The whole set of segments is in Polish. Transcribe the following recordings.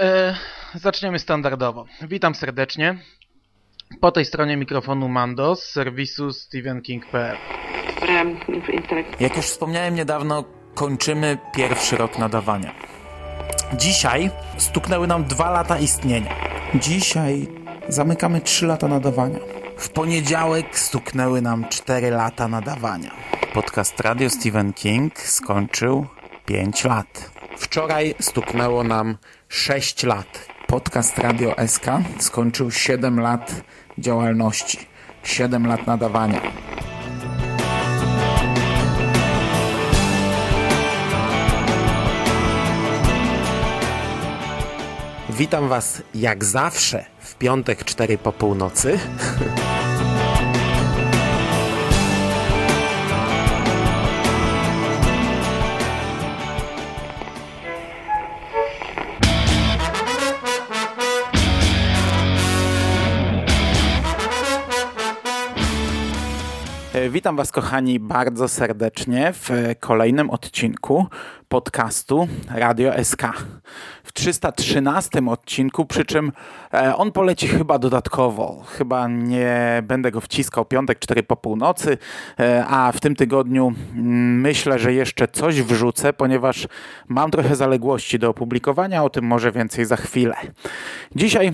E, zaczniemy standardowo. Witam serdecznie. Po tej stronie mikrofonu Mando z serwisu stevenking.pl. Jak już wspomniałem niedawno, kończymy pierwszy rok nadawania. Dzisiaj stuknęły nam dwa lata istnienia. Dzisiaj zamykamy trzy lata nadawania. W poniedziałek stuknęły nam cztery lata nadawania. Podcast Radio Stephen King skończył 5 lat. Wczoraj stuknęło nam 6 lat. Podcast Radio SK skończył 7 lat działalności. 7 lat nadawania. Witam Was jak zawsze w piątek 4 po północy. witam Was, kochani, bardzo serdecznie w kolejnym odcinku podcastu Radio SK. W 313 odcinku, przy czym e, on poleci chyba dodatkowo. Chyba nie będę go wciskał piątek, 4 po północy, e, a w tym tygodniu mm, myślę, że jeszcze coś wrzucę, ponieważ mam trochę zaległości do opublikowania, o tym może więcej za chwilę. Dzisiaj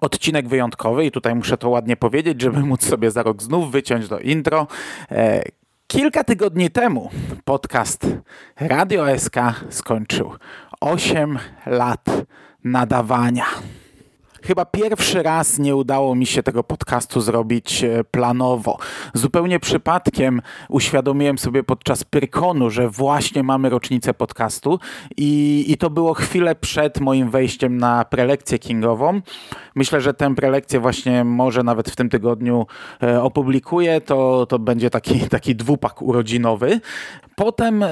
odcinek wyjątkowy i tutaj muszę to ładnie powiedzieć, żeby móc sobie za rok znów wyciąć do intro. E, kilka tygodni temu podcast Radio SK skończył 8 lat nadawania. Chyba pierwszy raz nie udało mi się tego podcastu zrobić e, planowo. Zupełnie przypadkiem uświadomiłem sobie podczas Pyrkonu, że właśnie mamy rocznicę podcastu i, i to było chwilę przed moim wejściem na prelekcję kingową. Myślę, że tę prelekcję właśnie może nawet w tym tygodniu e, opublikuję. To, to będzie taki, taki dwupak urodzinowy. Potem e,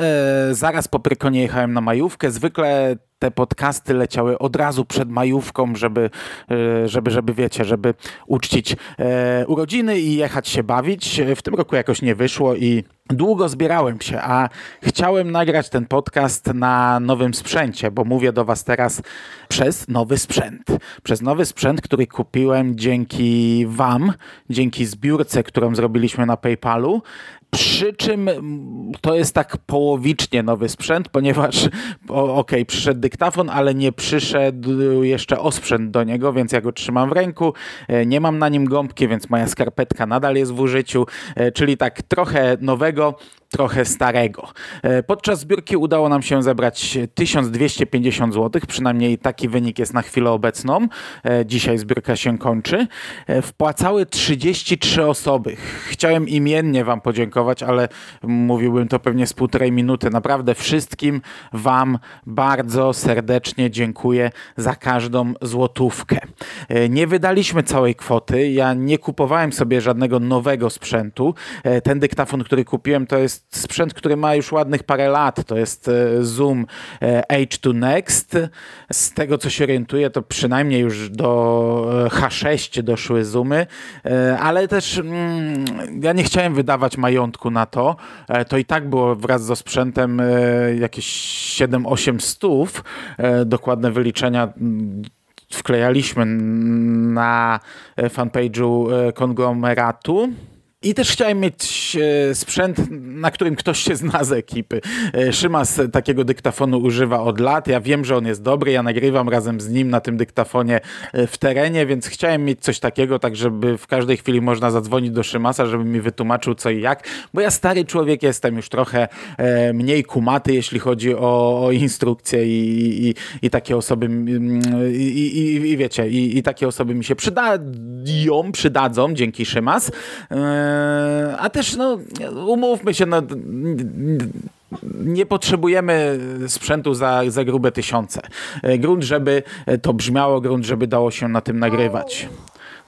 zaraz po Prykonie jechałem na majówkę. Zwykle te podcasty leciały od razu przed majówką, żeby, e, żeby, żeby wiecie, żeby uczcić e, urodziny i jechać się bawić. W tym roku jakoś nie wyszło i Długo zbierałem się, a chciałem nagrać ten podcast na nowym sprzęcie, bo mówię do Was teraz przez nowy sprzęt. Przez nowy sprzęt, który kupiłem dzięki Wam, dzięki zbiórce, którą zrobiliśmy na PayPalu. Przy czym to jest tak połowicznie nowy sprzęt, ponieważ okej, okay, przyszedł dyktafon, ale nie przyszedł jeszcze osprzęt do niego, więc ja go trzymam w ręku. E, nie mam na nim gąbki, więc moja skarpetka nadal jest w użyciu, e, czyli tak trochę nowego, trochę starego. E, podczas zbiórki udało nam się zebrać 1250 zł, przynajmniej taki wynik jest na chwilę obecną. E, dzisiaj zbiórka się kończy. E, wpłacały 33 osoby. Chciałem imiennie Wam podziękować, ale mówiłbym to pewnie z półtorej minuty. Naprawdę wszystkim Wam bardzo serdecznie dziękuję za każdą złotówkę. Nie wydaliśmy całej kwoty. Ja nie kupowałem sobie żadnego nowego sprzętu. Ten dyktafon, który kupiłem, to jest sprzęt, który ma już ładnych parę lat. To jest e, Zoom H2 e, Next. Z tego, co się orientuję, to przynajmniej już do e, H6 doszły Zoomy, ale też mm, ja nie chciałem wydawać majątku na to. To i tak było wraz ze sprzętem jakieś 7-8 stów. Dokładne wyliczenia mm, wklejaliśmy na fanpage'u konglomeratu. I też chciałem mieć e, sprzęt, na którym ktoś się zna z ekipy. E, Szymas takiego dyktafonu używa od lat. Ja wiem, że on jest dobry. Ja nagrywam razem z nim na tym dyktafonie e, w terenie, więc chciałem mieć coś takiego, tak żeby w każdej chwili można zadzwonić do Szymasa, żeby mi wytłumaczył co i jak. Bo ja stary człowiek jestem już trochę mniej kumaty, jeśli chodzi o, o instrukcje i, i, i, takie osoby i, i wiecie, i, takie osoby mi się przydają, przydadzą dzięki Szymas. E, a też, no, umówmy się, no, nie potrzebujemy sprzętu za, za grube tysiące. E, grunt, żeby to brzmiało, grunt, żeby dało się na tym nagrywać.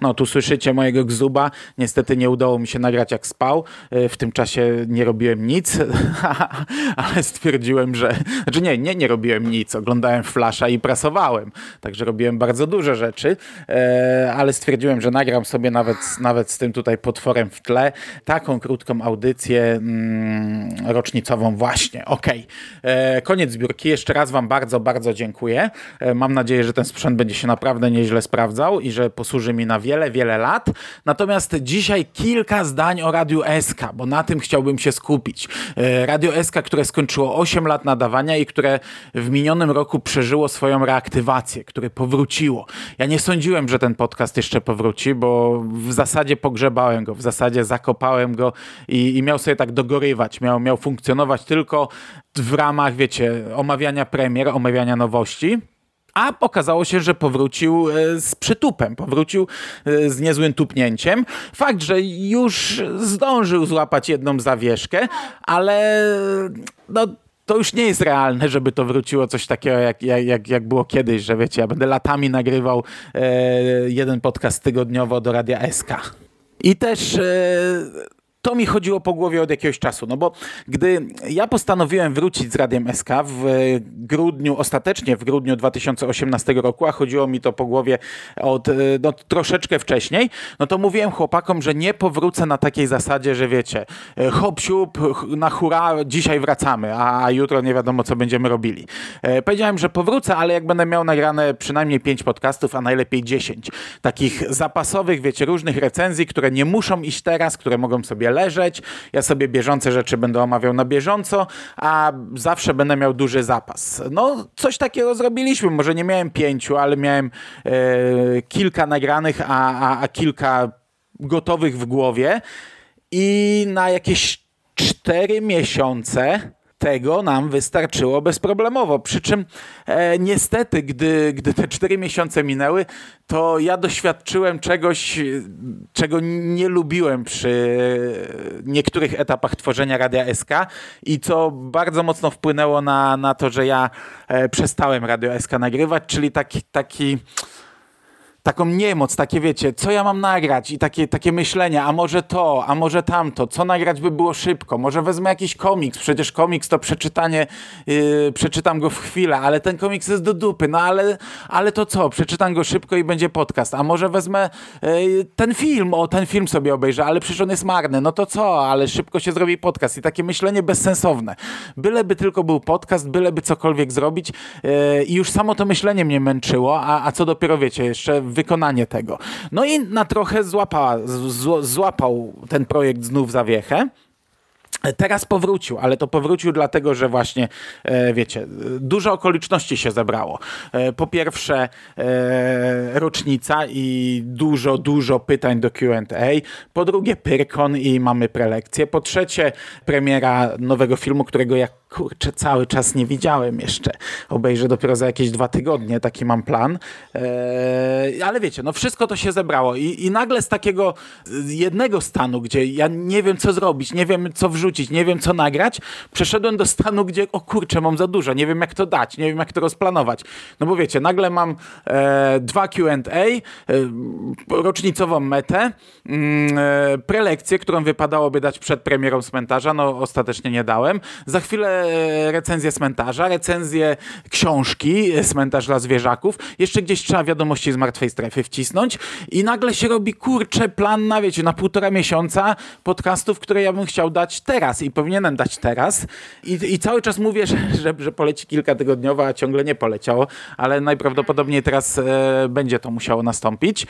No tu słyszycie mojego gzuba. Niestety nie udało mi się nagrać jak spał. E, w tym czasie nie robiłem nic, ale stwierdziłem, że... Znaczy nie, nie, nie robiłem nic. Oglądałem Flasha i prasowałem. Także robiłem bardzo duże rzeczy, e, ale stwierdziłem, że nagram sobie nawet, nawet z tym tutaj potworem w tle taką krótką audycję mm, rocznicową właśnie. Okej. Okay. Koniec zbiórki. Jeszcze raz wam bardzo, bardzo dziękuję. E, mam nadzieję, że ten sprzęt będzie się naprawdę nieźle sprawdzał i że posłuży mi na wiele, wiele lat. Natomiast dzisiaj kilka zdań o Radiu SK, bo na tym chciałbym się skupić. E, Radio SK, które skończyło 8 lat nadawania i które w minionym roku przeżyło swoją reaktywację, które powróciło. Ja nie sądziłem, że ten podcast jeszcze powróci, bo w zasadzie pogrzebałem go, w zasadzie zakopałem go i, i miał sobie tak dogorywać, miał, miał funkcjonować tylko w ramach, wiecie, omawiania premier, omawiania nowości a okazało się, że powrócił e, z przytupem, powrócił e, z niezłym tupnięciem. Fakt, że już zdążył złapać jedną zawieszkę, ale no, to już nie jest realne, żeby to wróciło coś takiego, jak, jak, jak było kiedyś, że wiecie, ja będę latami nagrywał e, jeden podcast tygodniowo do Radia SK. I też e, to mi chodziło po głowie od jakiegoś czasu, no bo gdy ja postanowiłem wrócić z Radiem SK w grudniu, ostatecznie w grudniu 2018 roku, a chodziło mi to po głowie od no, troszeczkę wcześniej, no to mówiłem chłopakom, że nie powrócę na takiej zasadzie, że wiecie, hop siup, na hura, dzisiaj wracamy, a jutro nie wiadomo, co będziemy robili. E, powiedziałem, że powrócę, ale jak będę miał nagrane przynajmniej 5 podcastów, a najlepiej 10, takich zapasowych, wiecie, różnych recenzji, które nie muszą iść teraz, które mogą sobie leżeć. Ja sobie bieżące rzeczy będę omawiał na bieżąco, a zawsze będę miał duży zapas. No, coś takiego zrobiliśmy. Może nie miałem pięciu, ale miałem e, kilka nagranych, a, a, a kilka gotowych w głowie. I na jakieś cztery miesiące tego nam wystarczyło bezproblemowo. Przy czym e, niestety, gdy, gdy te cztery miesiące minęły, to ja doświadczyłem czegoś, czego nie lubiłem przy niektórych etapach tworzenia Radia SK i co bardzo mocno wpłynęło na, na to, że ja e, przestałem Radio SK nagrywać, czyli taki, taki taką niemoc, takie wiecie, co ja mam nagrać i takie, takie myślenia, a może to, a może tamto, co nagrać by było szybko, może wezmę jakiś komiks, przecież komiks to przeczytanie, yy, przeczytam go w chwilę, ale ten komiks jest do dupy, no ale, ale to co, przeczytam go szybko i będzie podcast, a może wezmę yy, ten film, o ten film sobie obejrzę, ale przecież on jest marny, no to co, ale szybko się zrobi podcast i takie myślenie bezsensowne. Byleby tylko był podcast, byleby cokolwiek zrobić yy, i już samo to myślenie mnie męczyło, a, a co dopiero wiecie, jeszcze wykonanie tego. No i na trochę złapał ten projekt znów zawiechę. Teraz powrócił, ale to powrócił dlatego, że właśnie, e, wiecie, dużo okoliczności się zebrało. E, po pierwsze, e, rocznica i dużo, dużo pytań do QA. Po drugie, Pyrkon i mamy prelekcję. Po trzecie, premiera nowego filmu, którego ja kurczę, cały czas nie widziałem jeszcze. Obejrzę dopiero za jakieś dwa tygodnie, taki mam plan. Eee, ale wiecie, no wszystko to się zebrało I, i nagle z takiego jednego stanu, gdzie ja nie wiem co zrobić, nie wiem co wrzucić, nie wiem co nagrać, przeszedłem do stanu, gdzie o kurczę, mam za dużo, nie wiem jak to dać, nie wiem jak to rozplanować. No bo wiecie, nagle mam e, dwa Q&A, e, rocznicową metę, e, prelekcję, którą wypadałoby dać przed premierą cmentarza, no ostatecznie nie dałem. Za chwilę recenzję cmentarza, recenzję książki Cmentarz dla zwierzaków. Jeszcze gdzieś trzeba wiadomości z martwej strefy wcisnąć i nagle się robi kurcze plan na wiecie, na półtora miesiąca podcastów, które ja bym chciał dać teraz i powinienem dać teraz. I, i cały czas mówię, że, że, że poleci kilkatygodniowo, a ciągle nie poleciało, ale najprawdopodobniej teraz e, będzie to musiało nastąpić.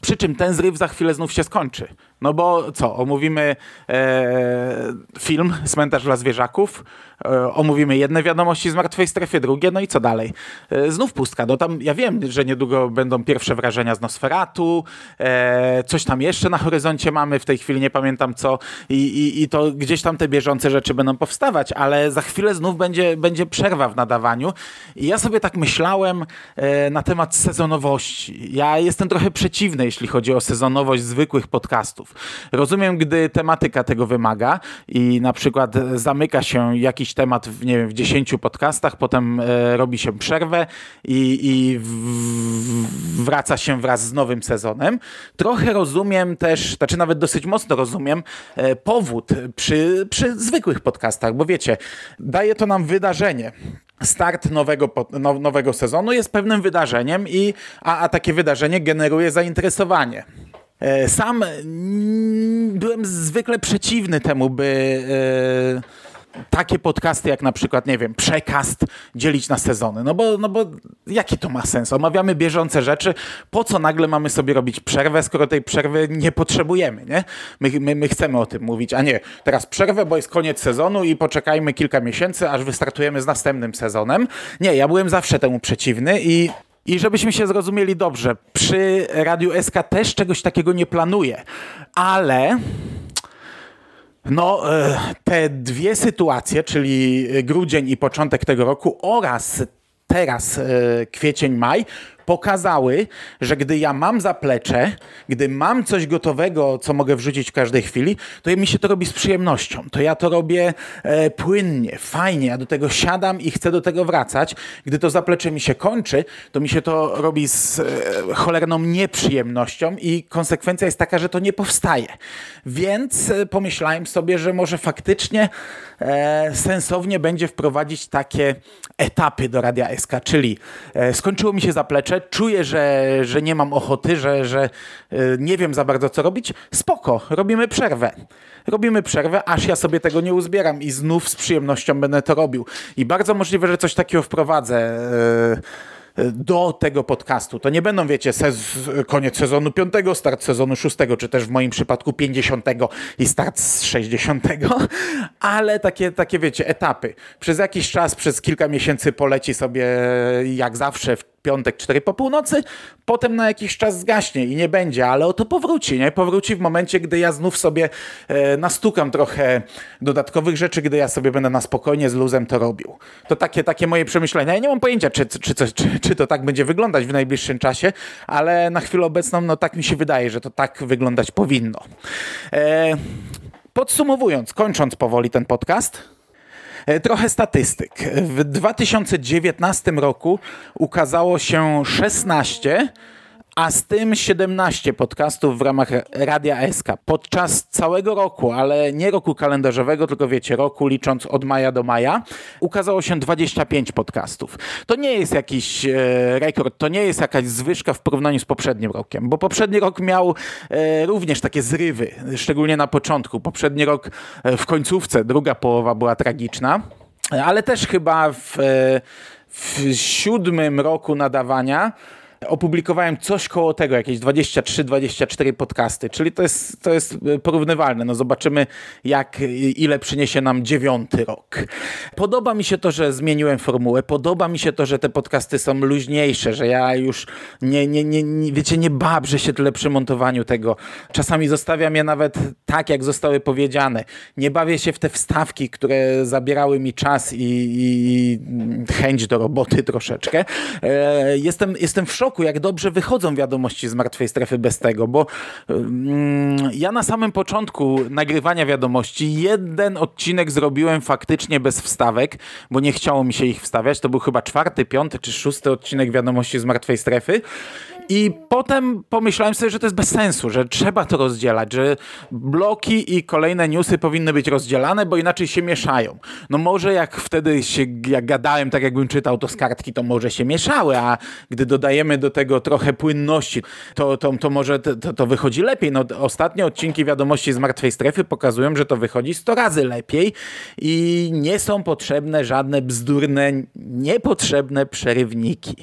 Przy czym ten zryw za chwilę znów się skończy. No bo co, omówimy e, film Cmentarz dla zwierzaków, e, omówimy jedne wiadomości z martwej strefy, drugie, no i co dalej? E, znów pustka. No tam ja wiem, że niedługo będą pierwsze wrażenia z Nosferatu, e, coś tam jeszcze na horyzoncie mamy, w tej chwili nie pamiętam co i, i, i to gdzieś tam te bieżące rzeczy będą powstawać, ale za chwilę znów będzie, będzie przerwa w nadawaniu i ja sobie tak myślałem e, na temat sezonowości. Ja jestem trochę przeciwny jeśli chodzi o sezonowość zwykłych podcastów. Rozumiem, gdy tematyka tego wymaga i na przykład zamyka się jakiś temat w, nie wiem, w 10 podcastach, potem e, robi się przerwę i, i wraca się wraz z nowym sezonem. Trochę rozumiem też, znaczy nawet dosyć mocno rozumiem e, powód przy, przy zwykłych podcastach, bo wiecie, daje to nam wydarzenie start nowego, now, nowego sezonu jest pewnym wydarzeniem, i, a, a takie wydarzenie generuje zainteresowanie. E, sam byłem zwykle przeciwny temu, by e, takie podcasty jak na przykład, nie wiem, przekast dzielić na sezony. No bo, no bo jaki to ma sens? Omawiamy bieżące rzeczy. Po co nagle mamy sobie robić przerwę, skoro tej przerwy nie potrzebujemy, nie? My, my, my chcemy o tym mówić, a nie teraz przerwę, bo jest koniec sezonu i poczekajmy kilka miesięcy, aż wystartujemy z następnym sezonem. Nie, ja byłem zawsze temu przeciwny i i żebyśmy się zrozumieli dobrze, przy Radiu SK też czegoś takiego nie planuję, ale no, e, te dwie sytuacje, czyli grudzień i początek tego roku oraz teraz e, kwiecień, maj, pokazały, że gdy ja mam zaplecze, gdy mam coś gotowego, co mogę wrzucić w każdej chwili, to mi się to robi z przyjemnością. To ja to robię e, płynnie, fajnie. Ja do tego siadam i chcę do tego wracać. Gdy to zaplecze mi się kończy, to mi się to robi z e, cholerną nieprzyjemnością i konsekwencja jest taka, że to nie powstaje. Więc e, pomyślałem sobie, że może faktycznie e, sensownie będzie wprowadzić takie etapy do Radia SK, czyli e, skończyło mi się zaplecze, czuję, że, że nie mam ochoty, że, że y, nie wiem za bardzo co robić, spoko, robimy przerwę. Robimy przerwę, aż ja sobie tego nie uzbieram i znów z przyjemnością będę to robił. I bardzo możliwe, że coś takiego wprowadzę. Yy do tego podcastu. To nie będą, wiecie, sez koniec sezonu 5, start sezonu 6, czy też w moim przypadku 50 i start z 60, ale takie, takie wiecie, etapy. Przez jakiś czas, przez kilka miesięcy poleci sobie jak zawsze w piątek, cztery po północy, potem na jakiś czas zgaśnie i nie będzie, ale oto powróci, nie? Powróci w momencie, gdy ja znów sobie e, nastukam trochę dodatkowych rzeczy, gdy ja sobie będę na spokojnie z luzem to robił. To takie, takie moje przemyślenia. Ja nie mam pojęcia, czy, czy, czy, czy, to tak będzie wyglądać w najbliższym czasie, ale na chwilę obecną, no tak mi się wydaje, że to tak wyglądać powinno. E, podsumowując, kończąc powoli ten podcast, E, trochę statystyk. W 2019 roku ukazało się 16 a z tym 17 podcastów w ramach Radia SK podczas całego roku, ale nie roku kalendarzowego, tylko wiecie, roku licząc od maja do maja, ukazało się 25 podcastów. To nie jest jakiś e, rekord, to nie jest jakaś zwyżka w porównaniu z poprzednim rokiem, bo poprzedni rok miał e, również takie zrywy, szczególnie na początku. Poprzedni rok e, w końcówce, druga połowa była tragiczna, ale też chyba w, e, w siódmym roku nadawania opublikowałem coś koło tego, jakieś 23-24 podcasty, czyli to jest, to jest porównywalne. No zobaczymy, jak, ile przyniesie nam dziewiąty rok. Podoba mi się to, że zmieniłem formułę, podoba mi się to, że te podcasty są luźniejsze, że ja już nie, nie, nie, nie wiecie, nie babrzę się tyle przy montowaniu tego. Czasami zostawiam je nawet tak, jak zostały powiedziane. Nie bawię się w te wstawki, które zabierały mi czas i, i chęć do roboty troszeczkę. E, jestem, jestem w szoku, szoku, jak dobrze wychodzą wiadomości z martwej strefy bez tego, bo mm, ja na samym początku nagrywania wiadomości jeden odcinek zrobiłem faktycznie bez wstawek, bo nie chciało mi się ich wstawiać. To był chyba czwarty, piąty czy szósty odcinek wiadomości z martwej strefy. I potem pomyślałem sobie, że to jest bez sensu, że trzeba to rozdzielać, że bloki i kolejne newsy powinny być rozdzielane, bo inaczej się mieszają. No może jak wtedy się, jak gadałem, tak jakbym czytał to z kartki, to może się mieszały, a gdy dodajemy do tego trochę płynności, to, to, to może to, to wychodzi lepiej. No, ostatnie odcinki wiadomości z martwej strefy pokazują, że to wychodzi 100 razy lepiej i nie są potrzebne żadne bzdurne, niepotrzebne przerywniki.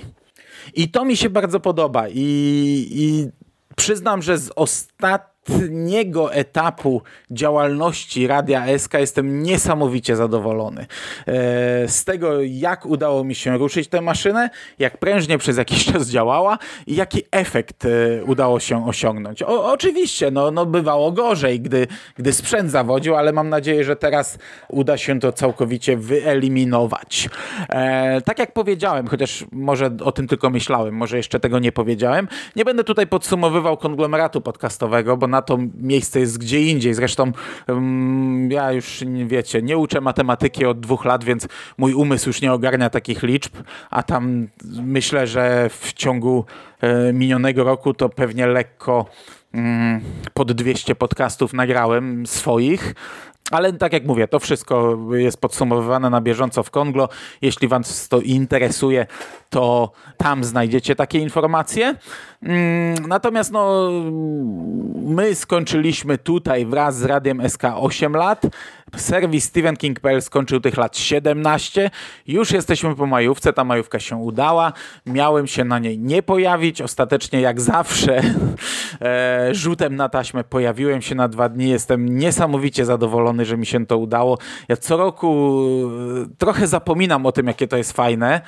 I to mi się bardzo podoba. I, i przyznam, że z ostatnich ostatniego etapu działalności Radia SK jestem niesamowicie zadowolony. E, z tego, jak udało mi się ruszyć tę maszynę, jak prężnie przez jakiś czas działała i jaki efekt e, udało się osiągnąć. O, oczywiście, no, no bywało gorzej, gdy, gdy sprzęt zawodził, ale mam nadzieję, że teraz uda się to całkowicie wyeliminować. E, tak jak powiedziałem, chociaż może o tym tylko myślałem, może jeszcze tego nie powiedziałem, nie będę tutaj podsumowywał konglomeratu podcastowego, bo na to miejsce jest gdzie indziej. Zresztą um, ja już, wiecie, nie uczę matematyki od dwóch lat, więc mój umysł już nie ogarnia takich liczb, a tam myślę, że w ciągu e, minionego roku to pewnie lekko mm, pod 200 podcastów nagrałem swoich, ale tak jak mówię, to wszystko jest podsumowywane na bieżąco w Konglo. Jeśli Was to interesuje, to tam znajdziecie takie informacje. Mm, natomiast no, my skończyliśmy tutaj wraz z Radiem SK 8 lat. Serwis Stephen King.pl skończył tych lat 17. Już jesteśmy po majówce, ta majówka się udała. Miałem się na niej nie pojawić. Ostatecznie, jak zawsze, e, rzutem na taśmę pojawiłem się na dwa dni. Jestem niesamowicie zadowolony, że mi się to udało. Ja co roku e, trochę zapominam o tym, jakie to jest fajne.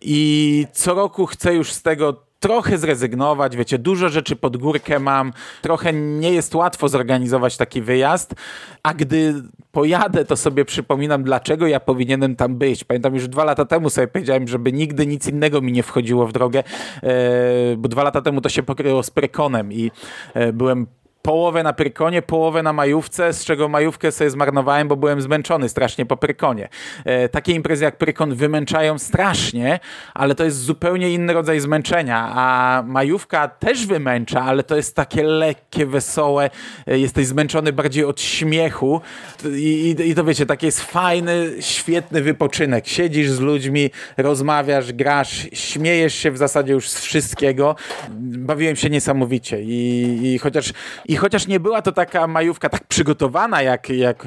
I co roku chcę już z tego trochę zrezygnować, wiecie, dużo rzeczy pod górkę mam, trochę nie jest łatwo zorganizować taki wyjazd, a gdy pojadę, to sobie przypominam, dlaczego ja powinienem tam być. Pamiętam już dwa lata temu sobie powiedziałem, żeby nigdy nic innego mi nie wchodziło w drogę, e, bo dwa lata temu to się pokryło z Prekonem i e, byłem połowę na Prykonie, połowę na majówce, z czego majówkę sobie zmarnowałem, bo byłem zmęczony strasznie po Prykonie. E, takie imprezy jak Prykon wymęczają strasznie, ale to jest zupełnie inny rodzaj zmęczenia, a majówka też wymęcza, ale to jest takie lekkie, wesołe, e, jesteś zmęczony bardziej od śmiechu i, i, i to wiecie, taki jest fajny, świetny wypoczynek. Siedzisz z ludźmi, rozmawiasz, grasz, śmiejesz się w zasadzie już z wszystkiego. Bawiłem się niesamowicie i, i chociaż i chociaż nie była to taka majówka tak przygotowana jak, jak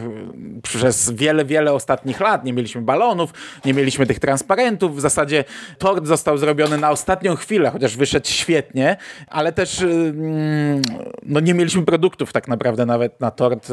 przez wiele, wiele ostatnich lat, nie mieliśmy balonów, nie mieliśmy tych transparentów, w zasadzie tort został zrobiony na ostatnią chwilę, chociaż wyszedł świetnie, ale też mm, no nie mieliśmy produktów tak naprawdę nawet na tort.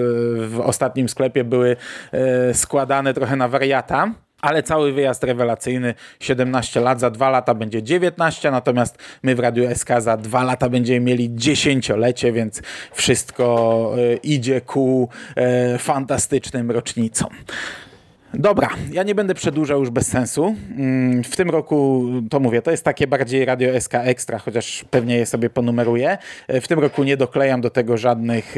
W ostatnim sklepie były e, składane trochę na wariata ale cały wyjazd rewelacyjny, 17 lat, za dwa lata będzie 19, natomiast my w Radiu SK za dwa lata będziemy mieli dziesięciolecie, więc wszystko e, idzie ku e, fantastycznym rocznicom. Dobra, ja nie będę przedłużał już bez sensu. Mm, w tym roku, to mówię, to jest takie bardziej Radio SK Extra, chociaż pewnie je sobie ponumeruję. W tym roku nie doklejam do tego żadnych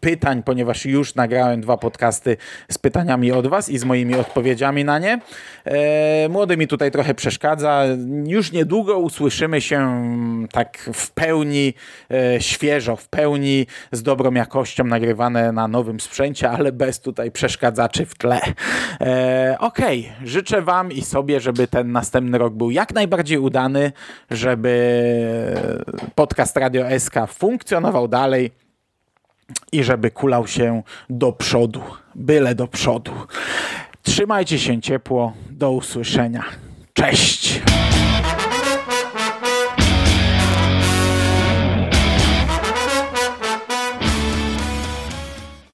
pytań, ponieważ już nagrałem dwa podcasty z pytaniami od Was i z moimi odpowiedziami na nie. E, młody mi tutaj trochę przeszkadza. Już niedługo usłyszymy się tak w pełni e, świeżo, w pełni z dobrą jakością nagrywane na nowym sprzęcie, ale bez tutaj przeszkadzaczy w tle. E, Okej, okay. życzę Wam i sobie, żeby ten następny rok był jak najbardziej udany, żeby podcast Radio SK funkcjonował dalej i żeby kulał się do przodu, byle do przodu. Trzymajcie się ciepło, do usłyszenia. Cześć!